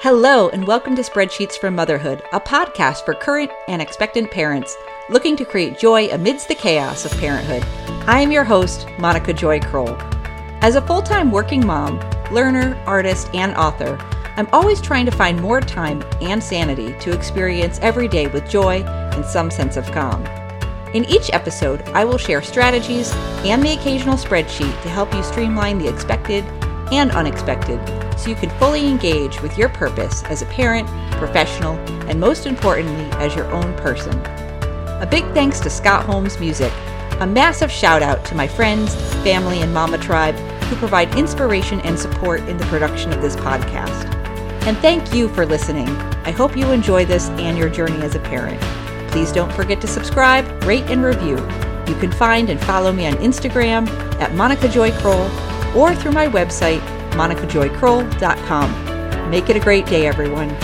Hello, and welcome to Spreadsheets for Motherhood, a podcast for current and expectant parents looking to create joy amidst the chaos of parenthood. I am your host, Monica Joy Krol. As a full time working mom, learner, artist, and author, I'm always trying to find more time and sanity to experience every day with joy and some sense of calm. In each episode, I will share strategies and the occasional spreadsheet to help you streamline the expected and unexpected so you can fully engage with your purpose as a parent, professional, and most importantly, as your own person. A big thanks to Scott Holmes Music. A massive shout out to my friends, family, and Mama Tribe who provide inspiration and support in the production of this podcast. And thank you for listening. I hope you enjoy this and your journey as a parent. Please don't forget to subscribe, rate, and review. You can find and follow me on Instagram at Monica Joy Krol or through my website, monicajoykrol.com. Make it a great day, everyone.